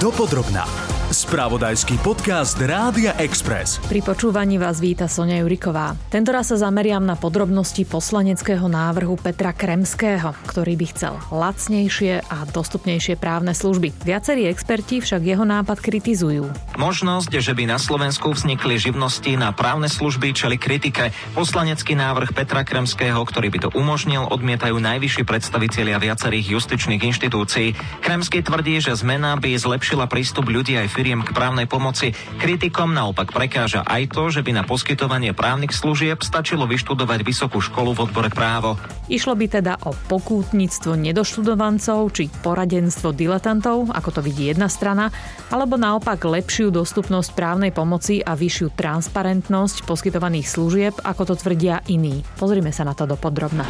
Dopodrobná. Spravodajský podcast Rádia Express. Pri počúvaní vás víta Sonia Juriková. Tento raz sa zameriam na podrobnosti poslaneckého návrhu Petra Kremského, ktorý by chcel lacnejšie a dostupnejšie právne služby. Viacerí experti však jeho nápad kritizujú. Možnosť, že by na Slovensku vznikli živnosti na právne služby čeli kritike. Poslanecký návrh Petra Kremského, ktorý by to umožnil, odmietajú najvyšší predstavitelia viacerých justičných inštitúcií. Kremský tvrdí, že zmena by zlepšila prístup ľudí aj firiem k právnej pomoci. Kritikom naopak prekáža aj to, že by na poskytovanie právnych služieb stačilo vyštudovať vysokú školu v odbore právo. Išlo by teda o pokútnictvo nedoštudovancov či poradenstvo diletantov, ako to vidí jedna strana, alebo naopak lepšiu dostupnosť právnej pomoci a vyššiu transparentnosť poskytovaných služieb, ako to tvrdia iní. Pozrime sa na to dopodrobna.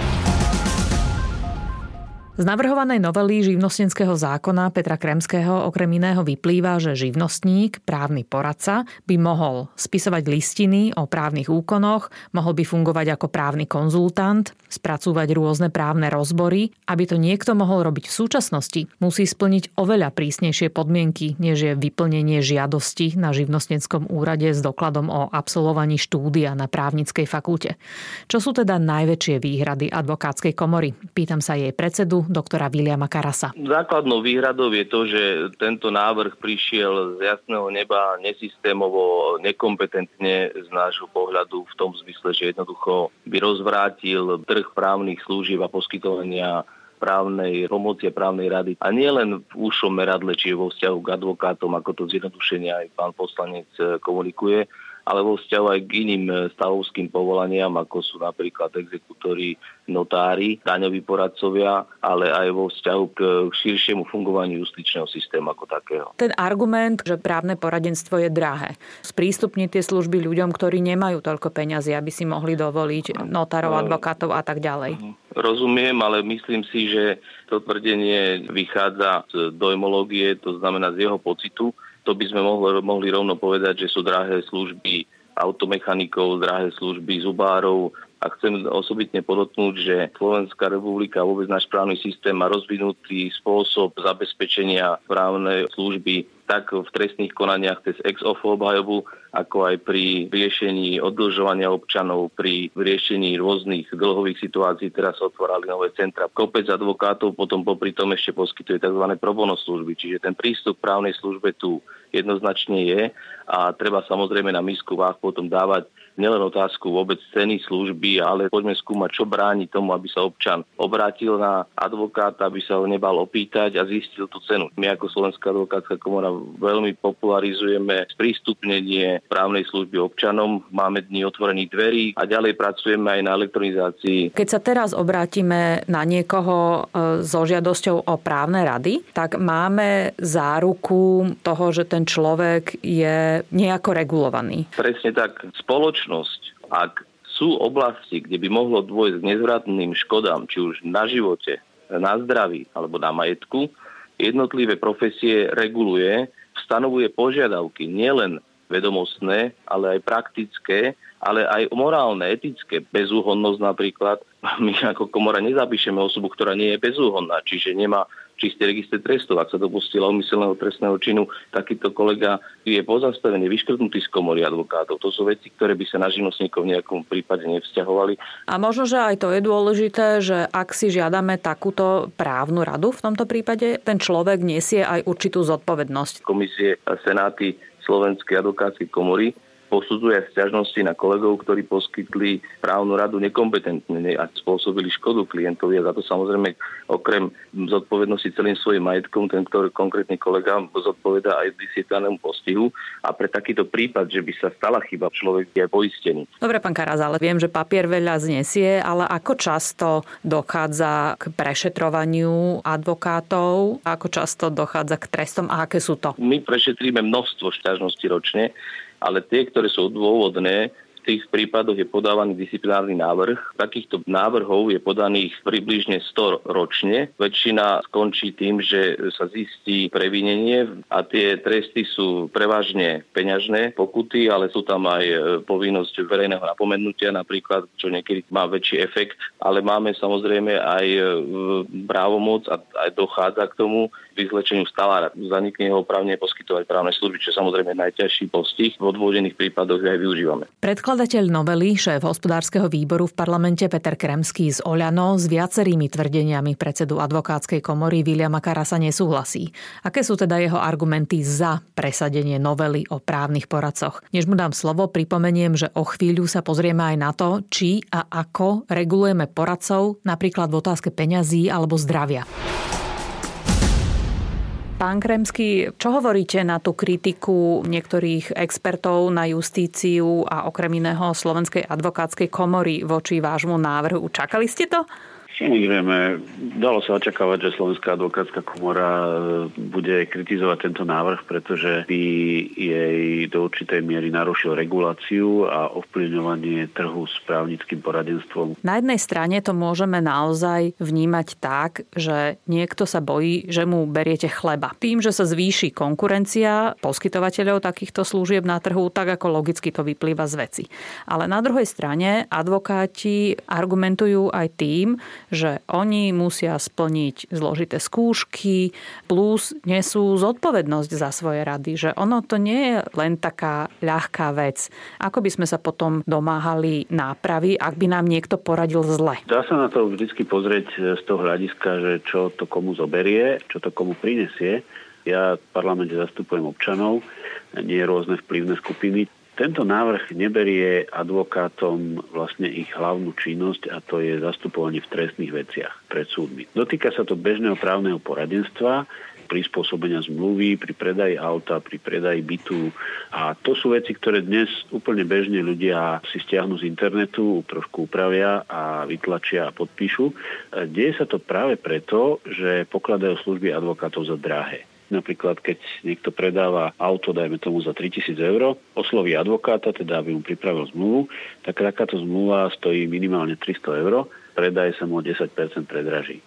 Z navrhovanej novely živnostenského zákona Petra Kremského okrem iného vyplýva, že živnostník, právny poradca, by mohol spisovať listiny o právnych úkonoch, mohol by fungovať ako právny konzultant, spracúvať rôzne právne rozbory. Aby to niekto mohol robiť v súčasnosti, musí splniť oveľa prísnejšie podmienky, než je vyplnenie žiadosti na živnostenskom úrade s dokladom o absolvovaní štúdia na právnickej fakulte. Čo sú teda najväčšie výhrady advokátskej komory? Pýtam sa jej predsedu, doktora Viliama Karasa. Základnou výhradou je to, že tento návrh prišiel z jasného neba nesystémovo, nekompetentne z nášho pohľadu v tom zmysle, že jednoducho by rozvrátil trh právnych služieb a poskytovania právnej pomoci a právnej rady. A nie len v úšom meradle, či vo vzťahu k advokátom, ako to zjednodušenie aj pán poslanec komunikuje, ale vo vzťahu aj k iným e, stavovským povolaniam, ako sú napríklad exekútory, notári, daňoví poradcovia, ale aj vo vzťahu k širšiemu fungovaniu justičného systému ako takého. Ten argument, že právne poradenstvo je drahé, sprístupniť tie služby ľuďom, ktorí nemajú toľko peňazí, aby si mohli dovoliť notárov, advokátov a tak ďalej. Rozumiem, ale myslím si, že to tvrdenie vychádza z dojmológie, to znamená z jeho pocitu, to by sme mohli, mohli rovno povedať, že sú drahé služby automechanikov, drahé služby zubárov, a chcem osobitne podotknúť, že Slovenská republika vôbec náš právny systém má rozvinutý spôsob zabezpečenia právnej služby tak v trestných konaniach cez ex obhajobu, ako aj pri riešení oddlžovania občanov, pri riešení rôznych dlhových situácií. Teraz sa otvárali nové centra. Kopec advokátov potom popri tom ešte poskytuje tzv. probono služby. Čiže ten prístup právnej službe tu jednoznačne je a treba samozrejme na misku váh potom dávať nielen otázku vôbec ceny služby, ale poďme skúmať, čo bráni tomu, aby sa občan obrátil na advokáta, aby sa ho nebal opýtať a zistil tú cenu. My ako Slovenská advokátska komora veľmi popularizujeme sprístupnenie právnej služby občanom, máme dni otvorených dverí a ďalej pracujeme aj na elektronizácii. Keď sa teraz obrátime na niekoho e, so žiadosťou o právne rady, tak máme záruku toho, že ten človek je nejako regulovaný. Presne tak. Spoločnosť spoločnosť, ak sú oblasti, kde by mohlo dôjsť k nezvratným škodám, či už na živote, na zdraví alebo na majetku, jednotlivé profesie reguluje, stanovuje požiadavky nielen vedomostné, ale aj praktické, ale aj morálne, etické, bezúhonnosť napríklad. My ako komora nezapíšeme osobu, ktorá nie je bezúhonná, čiže nemá čistý register trestov. Ak sa dopustila umyselného trestného činu, takýto kolega je pozastavený, vyškrtnutý z komory advokátov. To sú veci, ktoré by sa na živnostníkov v nejakom prípade nevzťahovali. A možno, že aj to je dôležité, že ak si žiadame takúto právnu radu v tomto prípade, ten človek nesie aj určitú zodpovednosť. Komisie senáty Slovenskej advokátskej komory posudzuje sťažnosti na kolegov, ktorí poskytli právnu radu nekompetentne a spôsobili škodu klientovi. A za to samozrejme okrem zodpovednosti celým svojim majetkom, ten ktorý konkrétny kolega zodpoveda aj disciplinárnemu postihu. A pre takýto prípad, že by sa stala chyba, človek je poistený. Dobre, pán Karaz, ale viem, že papier veľa znesie, ale ako často dochádza k prešetrovaniu advokátov, ako často dochádza k trestom? A aké sú to? My prešetríme množstvo šťažností ročne ale tie, ktoré sú dôvodné, tých prípadoch je podávaný disciplinárny návrh. Takýchto návrhov je podaných približne 100 ročne. Väčšina skončí tým, že sa zistí previnenie a tie tresty sú prevažne peňažné pokuty, ale sú tam aj e, povinnosť verejného napomenutia napríklad, čo niekedy má väčší efekt, ale máme samozrejme aj e, právomoc a aj dochádza k tomu vyzlečeniu stála zanikne jeho oprávne poskytovať právne služby, čo samozrejme najťažší postih. V odvodených prípadoch aj využívame. Predkladateľ novely, šéf hospodárskeho výboru v parlamente Peter Kremský z Oľano s viacerými tvrdeniami predsedu advokátskej komory Viliama Karasa nesúhlasí. Aké sú teda jeho argumenty za presadenie novely o právnych poradcoch? Než mu dám slovo, pripomeniem, že o chvíľu sa pozrieme aj na to, či a ako regulujeme poradcov napríklad v otázke peňazí alebo zdravia. Pán Kremský, čo hovoríte na tú kritiku niektorých expertov na justíciu a okrem iného Slovenskej advokátskej komory voči vášmu návrhu? Čakali ste to? Samozrejme, dalo sa očakávať, že Slovenská advokátska komora e, bude kritizovať tento návrh, pretože by jej do určitej miery narušil reguláciu a ovplyvňovanie trhu s právnickým poradenstvom. Na jednej strane to môžeme naozaj vnímať tak, že niekto sa bojí, že mu beriete chleba. Tým, že sa zvýši konkurencia poskytovateľov takýchto služieb na trhu, tak ako logicky to vyplýva z veci. Ale na druhej strane advokáti argumentujú aj tým, že oni musia splniť zložité skúšky, plus nesú zodpovednosť za svoje rady, že ono to nie je len taká ľahká vec. Ako by sme sa potom domáhali nápravy, ak by nám niekto poradil zle? Dá sa na to vždy pozrieť z toho hľadiska, že čo to komu zoberie, čo to komu prinesie. Ja v parlamente zastupujem občanov, nie rôzne vplyvné skupiny. Tento návrh neberie advokátom vlastne ich hlavnú činnosť a to je zastupovanie v trestných veciach pred súdmi. Dotýka sa to bežného právneho poradenstva, prispôsobenia zmluvy, pri predaji auta, pri predaji bytu. A to sú veci, ktoré dnes úplne bežne ľudia si stiahnu z internetu, trošku upravia a vytlačia a podpíšu. Deje sa to práve preto, že pokladajú služby advokátov za drahé. Napríklad, keď niekto predáva auto, dajme tomu za 3000 eur, osloví advokáta, teda aby mu pripravil zmluvu, tak takáto zmluva stojí minimálne 300 eur, predaj sa mu 10% predraží.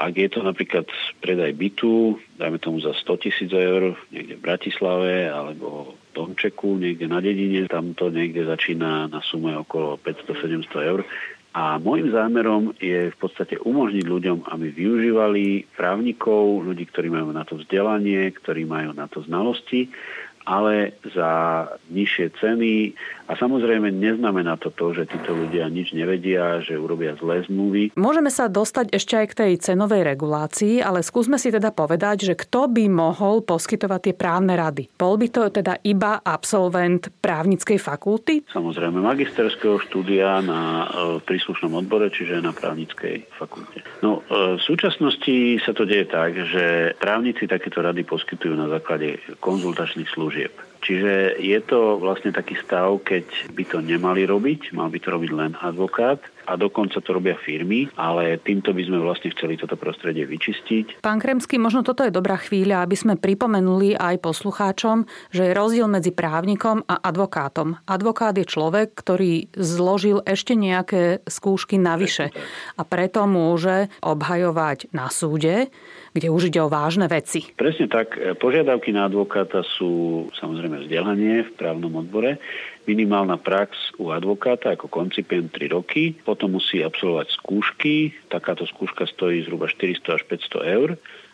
Ak je to napríklad predaj bytu, dajme tomu za 100 tisíc eur, niekde v Bratislave alebo v Domčeku, niekde na dedine, tam to niekde začína na sume okolo 500-700 eur, a môjim zámerom je v podstate umožniť ľuďom, aby využívali právnikov, ľudí, ktorí majú na to vzdelanie, ktorí majú na to znalosti ale za nižšie ceny. A samozrejme neznamená to to, že títo ľudia nič nevedia, že urobia zlé zmluvy. Môžeme sa dostať ešte aj k tej cenovej regulácii, ale skúsme si teda povedať, že kto by mohol poskytovať tie právne rady. Bol by to teda iba absolvent právnickej fakulty? Samozrejme magisterského štúdia na e, príslušnom odbore, čiže na právnickej fakulte. No, e, v súčasnosti sa to deje tak, že právnici takéto rady poskytujú na základe konzultačných služieb služieb. Čiže je to vlastne taký stav, keď by to nemali robiť, mal by to robiť len advokát a dokonca to robia firmy, ale týmto by sme vlastne chceli toto prostredie vyčistiť. Pán Kremský, možno toto je dobrá chvíľa, aby sme pripomenuli aj poslucháčom, že je rozdiel medzi právnikom a advokátom. Advokát je človek, ktorý zložil ešte nejaké skúšky navyše a preto môže obhajovať na súde, kde už ide o vážne veci. Presne tak. Požiadavky na advokáta sú samozrejme vzdelanie v právnom odbore, minimálna prax u advokáta ako koncipient 3 roky, potom musí absolvovať skúšky, takáto skúška stojí zhruba 400 až 500 eur,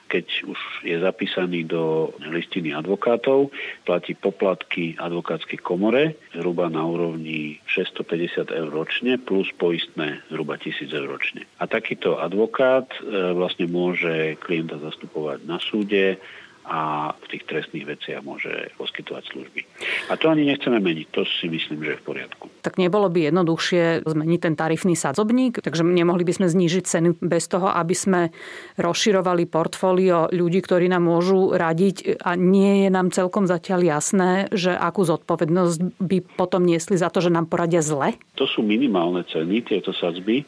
keď už je zapísaný do listiny advokátov, platí poplatky advokátskej komore zhruba na úrovni 650 eur ročne plus poistné zhruba 1000 eur ročne. A takýto advokát e, vlastne môže klienta zastupovať na súde, a v tých trestných veciach môže poskytovať služby. A to ani nechceme meniť, to si myslím, že je v poriadku. Tak nebolo by jednoduchšie zmeniť ten tarifný sadzobník, takže nemohli by sme znížiť ceny bez toho, aby sme rozširovali portfólio ľudí, ktorí nám môžu radiť a nie je nám celkom zatiaľ jasné, že akú zodpovednosť by potom niesli za to, že nám poradia zle? To sú minimálne ceny, tieto sadzby.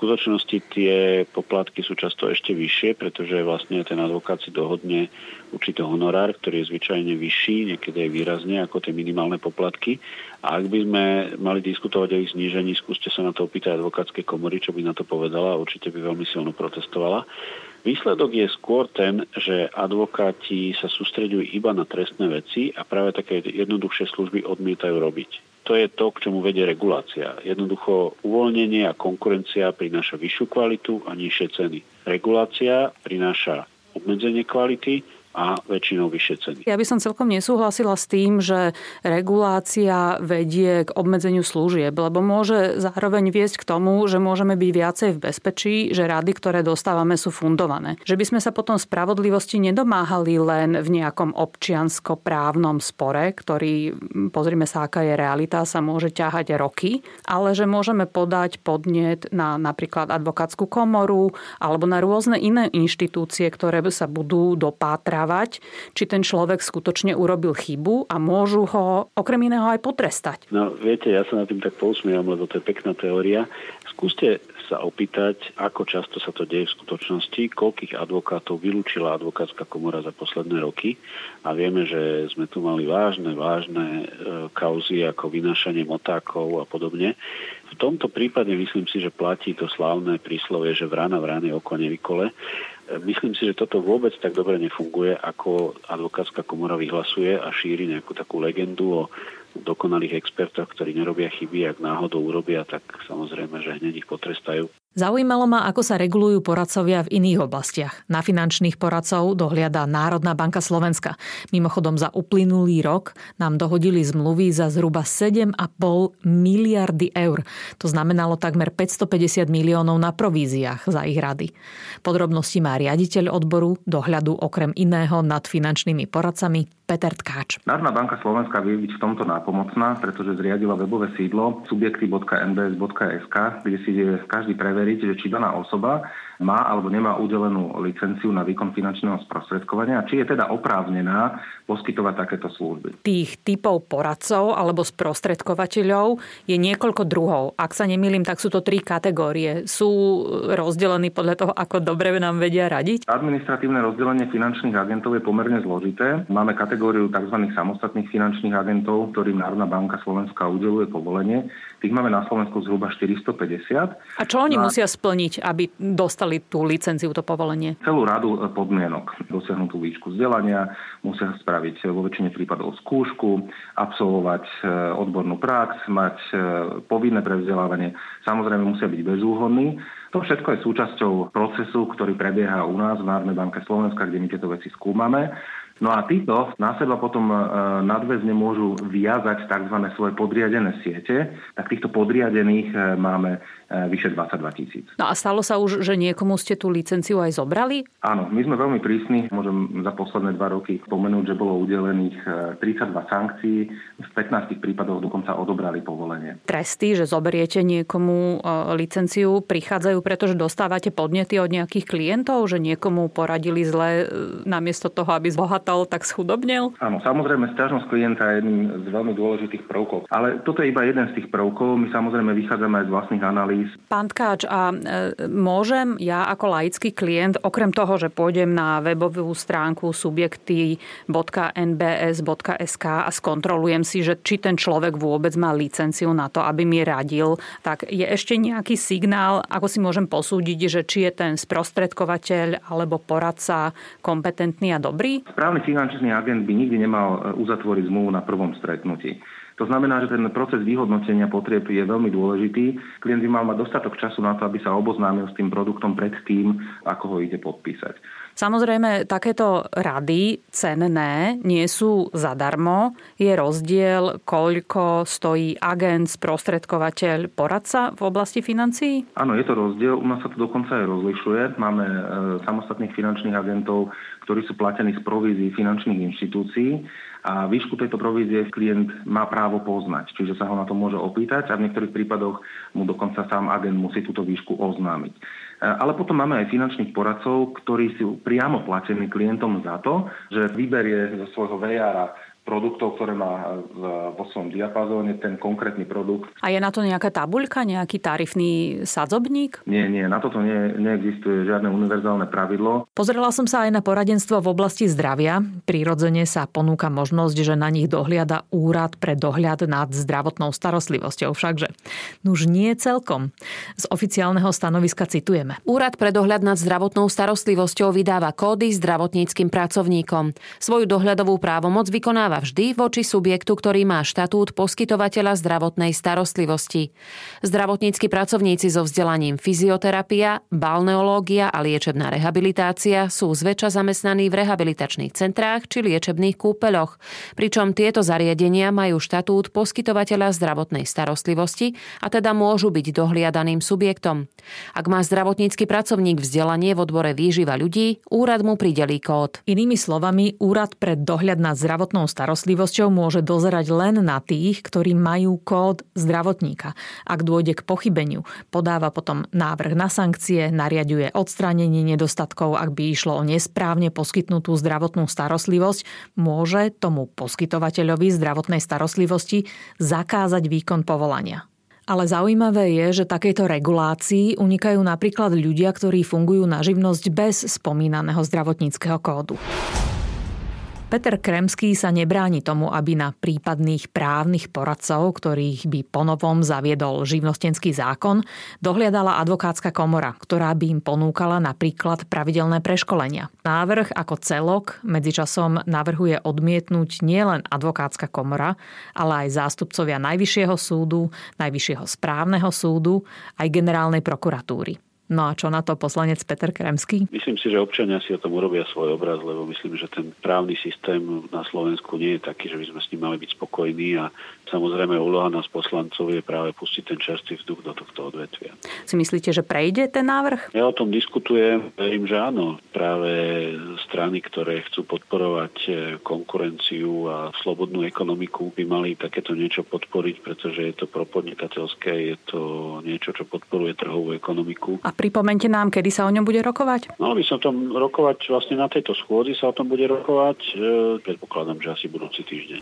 Skutočnosti tie poplatky sú často ešte vyššie, pretože vlastne ten advokát si dohodne určitý honorár, ktorý je zvyčajne vyšší, niekedy aj výrazne ako tie minimálne poplatky. A ak by sme mali diskutovať o ich znížení, skúste sa na to opýtať advokátskej komory, čo by na to povedala, určite by veľmi silno protestovala. Výsledok je skôr ten, že advokáti sa sústreďujú iba na trestné veci a práve také jednoduchšie služby odmietajú robiť to je to, k čomu vedie regulácia. Jednoducho uvoľnenie a konkurencia prináša vyššiu kvalitu a nižšie ceny. Regulácia prináša obmedzenie kvality a väčšinou vyššie ceny. Ja by som celkom nesúhlasila s tým, že regulácia vedie k obmedzeniu služieb, lebo môže zároveň viesť k tomu, že môžeme byť viacej v bezpečí, že rady, ktoré dostávame, sú fundované. Že by sme sa potom spravodlivosti nedomáhali len v nejakom občiansko-právnom spore, ktorý, pozrime sa, aká je realita, sa môže ťahať roky, ale že môžeme podať podnet na napríklad advokátsku komoru alebo na rôzne iné inštitúcie, ktoré sa budú dopátrať rozprávať, či ten človek skutočne urobil chybu a môžu ho okrem iného aj potrestať. No viete, ja sa na tým tak pousmievam, lebo to je pekná teória. Skúste sa opýtať, ako často sa to deje v skutočnosti, koľkých advokátov vylúčila advokátska komora za posledné roky a vieme, že sme tu mali vážne, vážne e, kauzy ako vynášanie motákov a podobne. V tomto prípade myslím si, že platí to slávne príslovie, že vrana v ráne oko nevykole. Myslím si, že toto vôbec tak dobre nefunguje, ako advokátska komora vyhlasuje a šíri nejakú takú legendu o dokonalých expertoch, ktorí nerobia chyby, ak náhodou urobia, tak samozrejme, že hneď ich potrestajú. Zaujímalo ma, ako sa regulujú poradcovia v iných oblastiach. Na finančných poradcov dohliada Národná banka Slovenska. Mimochodom za uplynulý rok nám dohodili zmluvy za zhruba 7,5 miliardy eur. To znamenalo takmer 550 miliónov na províziách za ich rady. Podrobnosti má riaditeľ odboru dohľadu okrem iného nad finančnými poradcami Peter Tkáč. Národná banka Slovenska vie byť v tomto nápomocná, pretože zriadila webové sídlo subjekty.nbs.sk, kde si vie každý preveriť, že či daná osoba má alebo nemá udelený licenciu na výkon finančného sprostredkovania a či je teda oprávnená poskytovať takéto služby. Tých typov poradcov alebo sprostredkovateľov je niekoľko druhov. Ak sa nemýlim, tak sú to tri kategórie. Sú rozdelení podľa toho, ako dobre nám vedia radiť? Administratívne rozdelenie finančných agentov je pomerne zložité. Máme kategóriu tzv. samostatných finančných agentov, ktorým Národná banka Slovenska udeluje povolenie. Tých máme na Slovensku zhruba 450. A čo oni no musia splniť, aby dostali tú licenciu, to povolenie? Celú radu e, podmienok. Dosiahnutú výšku vzdelania, musia spraviť vo väčšine prípadov skúšku, absolvovať e, odbornú prax, mať e, povinné prevzdelávanie. Samozrejme musia byť bezúhodní. To všetko je súčasťou procesu, ktorý prebieha u nás v Národnej banke Slovenska, kde my tieto veci skúmame. No a títo na seba potom e, nadväzne môžu viazať tzv. svoje podriadené siete, tak týchto podriadených e, máme e, vyše 22 tisíc. No a stalo sa už, že niekomu ste tú licenciu aj zobrali? Áno, my sme veľmi prísni. Môžem za posledné dva roky spomenúť, že bolo udelených 32 sankcií. V 15 prípadoch dokonca odobrali povolenie. Tresty, že zoberiete niekomu licenciu, prichádzajú, pretože dostávate podnety od nejakých klientov, že niekomu poradili zle namiesto toho, aby zbohatal dostal, tak schudobnil? Áno, samozrejme, stiažnosť klienta je jedným z veľmi dôležitých prvkov. Ale toto je iba jeden z tých prvkov. My samozrejme vychádzame aj z vlastných analýz. Pán Tkáč, a e, môžem ja ako laický klient, okrem toho, že pôjdem na webovú stránku subjekty.nbs.sk a skontrolujem si, že či ten človek vôbec má licenciu na to, aby mi radil, tak je ešte nejaký signál, ako si môžem posúdiť, že či je ten sprostredkovateľ alebo poradca kompetentný a dobrý? Správny finančný agent by nikdy nemal e, uzatvoriť zmluvu na prvom stretnutí. To znamená, že ten proces vyhodnotenia potrieb je veľmi dôležitý. Klient by mal mať dostatok času na to, aby sa oboznámil s tým produktom pred tým, ako ho ide podpísať. Samozrejme, takéto rady cenné nie sú zadarmo. Je rozdiel, koľko stojí agent, sprostredkovateľ, poradca v oblasti financií? Áno, je to rozdiel. U nás sa to dokonca aj rozlišuje. Máme e, samostatných finančných agentov, ktorí sú platení z provízií finančných inštitúcií a výšku tejto provízie klient má právo poznať, čiže sa ho na to môže opýtať a v niektorých prípadoch mu dokonca sám agent musí túto výšku oznámiť. Ale potom máme aj finančných poradcov, ktorí sú priamo platení klientom za to, že vyberie zo svojho VR produktov, ktoré má vo svojom diapazóne ten konkrétny produkt. A je na to nejaká tabuľka, nejaký tarifný sadzobník? Nie, nie, na toto nie, neexistuje žiadne univerzálne pravidlo. Pozrela som sa aj na poradenstvo v oblasti zdravia. Prirodzene sa ponúka možnosť, že na nich dohliada úrad pre dohľad nad zdravotnou starostlivosťou. Všakže, už nie celkom. Z oficiálneho stanoviska citujeme. Úrad pre dohľad nad zdravotnou starostlivosťou vydáva kódy zdravotníckým pracovníkom. Svoju dohľadovú právomoc vykonáva vždy voči subjektu, ktorý má štatút poskytovateľa zdravotnej starostlivosti. Zdravotnícky pracovníci so vzdelaním fyzioterapia, balneológia a liečebná rehabilitácia sú zväčša zamestnaní v rehabilitačných centrách či liečebných kúpeľoch, pričom tieto zariadenia majú štatút poskytovateľa zdravotnej starostlivosti a teda môžu byť dohliadaným subjektom. Ak má zdravotnícky pracovník vzdelanie v odbore výživa ľudí, úrad mu pridelí kód. Inými slovami, úrad pre dohľad nad zdravotnou starostlivosťou starostlivosťou môže dozerať len na tých, ktorí majú kód zdravotníka. Ak dôjde k pochybeniu, podáva potom návrh na sankcie, nariaduje odstránenie nedostatkov, ak by išlo o nesprávne poskytnutú zdravotnú starostlivosť, môže tomu poskytovateľovi zdravotnej starostlivosti zakázať výkon povolania. Ale zaujímavé je, že takejto regulácii unikajú napríklad ľudia, ktorí fungujú na živnosť bez spomínaného zdravotníckého kódu. Peter Kremský sa nebráni tomu, aby na prípadných právnych poradcov, ktorých by ponovom zaviedol živnostenský zákon, dohliadala advokátska komora, ktorá by im ponúkala napríklad pravidelné preškolenia. Návrh ako celok medzičasom navrhuje odmietnúť nielen advokátska komora, ale aj zástupcovia Najvyššieho súdu, Najvyššieho správneho súdu aj generálnej prokuratúry. No a čo na to poslanec Peter Kremský? Myslím si, že občania si o tom urobia svoj obraz, lebo myslím, že ten právny systém na Slovensku nie je taký, že by sme s ním mali byť spokojní a samozrejme úloha nás poslancov je práve pustiť ten čerstvý vzduch do tohto odvetvia. Si myslíte, že prejde ten návrh? Ja o tom diskutujem, verím, že áno. Práve strany, ktoré chcú podporovať eh, konkurenciu a slobodnú ekonomiku, by mali takéto niečo podporiť, pretože je to propodnikateľské, je to niečo, čo podporuje trhovú ekonomiku. A Pripomente nám, kedy sa o ňom bude rokovať? Malo by sa o tom rokovať, vlastne na tejto schôdzi sa o tom bude rokovať. E, predpokladám, že asi budúci týždeň.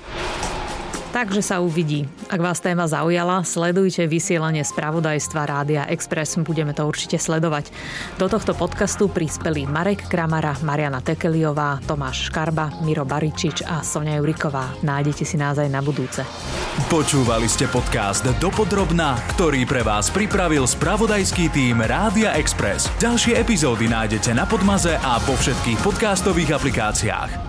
Takže sa uvidí. Ak vás téma zaujala, sledujte vysielanie spravodajstva Rádia Express, budeme to určite sledovať. Do tohto podcastu prispeli Marek Kramara, Mariana Tekeliová, Tomáš Škarba, Miro Baričič a Sonia Juriková. Nájdete si nás aj na budúce. Počúvali ste podcast Dopodrobná, ktorý pre vás pripravil spravodajský tým Rádia Express. Ďalšie epizódy nájdete na Podmaze a po všetkých podcastových aplikáciách.